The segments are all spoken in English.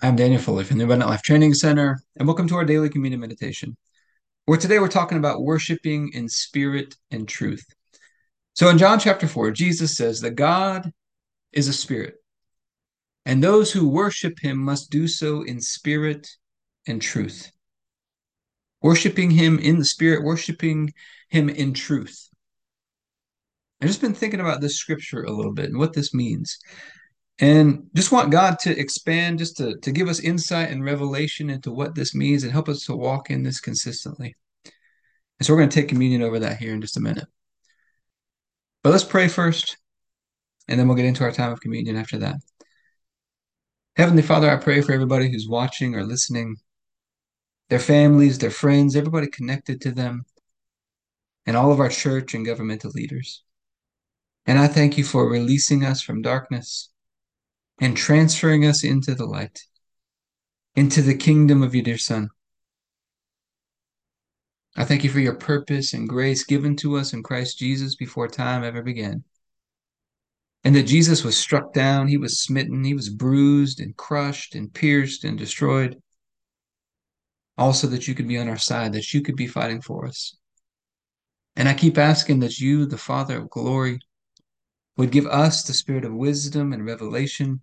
I'm Daniel Foley from the Abundant Life Training Center, and welcome to our daily communion meditation. Where today we're talking about worshiping in spirit and truth. So in John chapter 4, Jesus says that God is a spirit, and those who worship him must do so in spirit and truth. Worshiping him in the spirit, worshiping him in truth. I've just been thinking about this scripture a little bit and what this means. And just want God to expand, just to, to give us insight and revelation into what this means and help us to walk in this consistently. And so we're going to take communion over that here in just a minute. But let's pray first, and then we'll get into our time of communion after that. Heavenly Father, I pray for everybody who's watching or listening, their families, their friends, everybody connected to them, and all of our church and governmental leaders. And I thank you for releasing us from darkness and transferring us into the light, into the kingdom of your dear Son. I thank you for your purpose and grace given to us in Christ Jesus before time ever began. And that Jesus was struck down, he was smitten, he was bruised and crushed and pierced and destroyed. Also, that you could be on our side, that you could be fighting for us. And I keep asking that you, the Father of glory, would give us the spirit of wisdom and revelation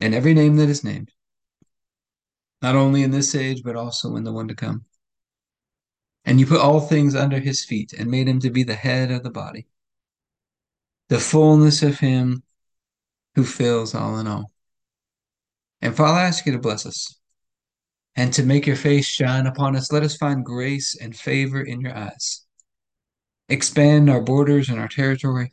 and every name that is named, not only in this age, but also in the one to come. And you put all things under his feet and made him to be the head of the body, the fullness of him who fills all in all. And Father, I ask you to bless us and to make your face shine upon us. Let us find grace and favor in your eyes. Expand our borders and our territory.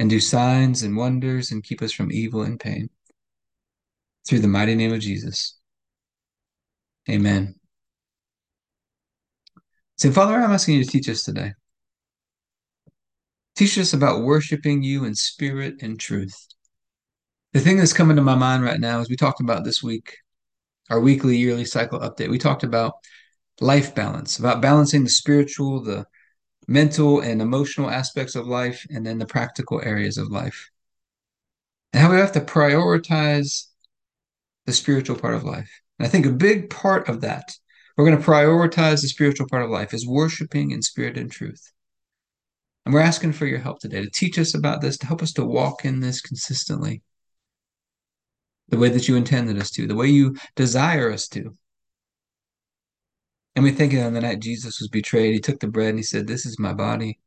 and do signs and wonders and keep us from evil and pain. Through the mighty name of Jesus. Amen. Say, Father, I'm asking you to teach us today. Teach us about worshiping you in spirit and truth. The thing that's coming to my mind right now is we talked about this week, our weekly, yearly cycle update. We talked about life balance, about balancing the spiritual, the mental, and emotional aspects of life, and then the practical areas of life. And how we have to prioritize the spiritual part of life. And I think a big part of that, we're going to prioritize the spiritual part of life, is worshiping in spirit and truth. And we're asking for your help today to teach us about this, to help us to walk in this consistently, the way that you intended us to, the way you desire us to. And we think on the night Jesus was betrayed, he took the bread and he said, This is my body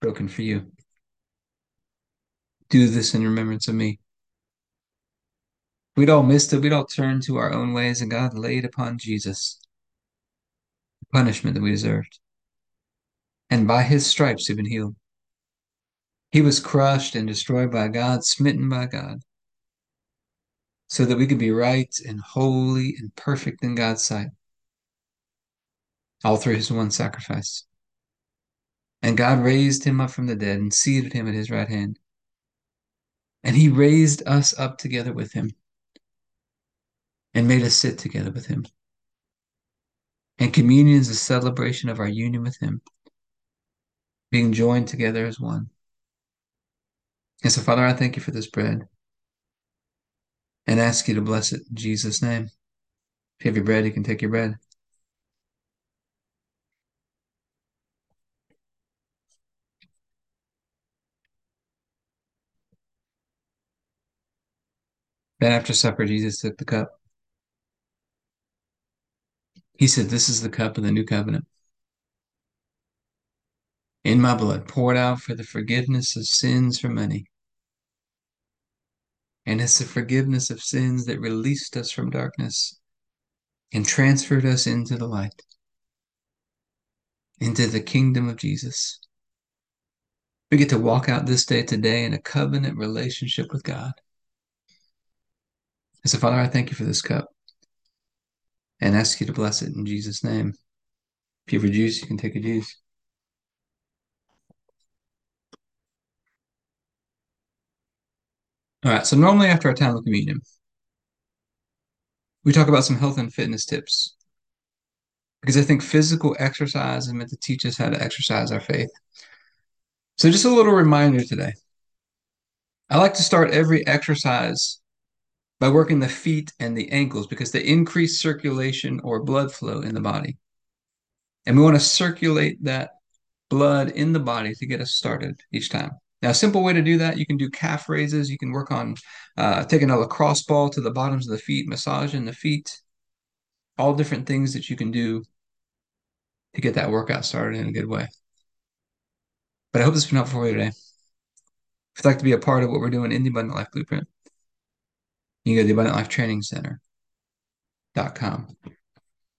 broken for you. Do this in remembrance of me. We'd all missed it. We'd all turned to our own ways, and God laid upon Jesus the punishment that we deserved and by his stripes we've been healed. He was crushed and destroyed by God, smitten by God, so that we could be right and holy and perfect in God's sight, all through his one sacrifice. And God raised him up from the dead and seated him at his right hand. And he raised us up together with him and made us sit together with him. And communion is a celebration of our union with him being joined together as one. And so, Father, I thank you for this bread and ask you to bless it in Jesus' name. If you have your bread, you can take your bread. Then after supper, Jesus took the cup. He said, This is the cup of the new covenant. In my blood, poured out for the forgiveness of sins for many. And it's the forgiveness of sins that released us from darkness and transferred us into the light, into the kingdom of Jesus. We get to walk out this day today in a covenant relationship with God. And so, Father, I thank you for this cup and ask you to bless it in Jesus' name. If you have a juice, you can take a juice. All right, so normally after our time of communion, we talk about some health and fitness tips because I think physical exercise is meant to teach us how to exercise our faith. So, just a little reminder today. I like to start every exercise by working the feet and the ankles because they increase circulation or blood flow in the body. And we want to circulate that blood in the body to get us started each time. Now, a simple way to do that, you can do calf raises. You can work on uh, taking a lacrosse ball to the bottoms of the feet, massaging the feet, all different things that you can do to get that workout started in a good way. But I hope this has been helpful for you today. If you'd like to be a part of what we're doing in the Abundant Life Blueprint, you can go to the Abundant Life Training Center.com.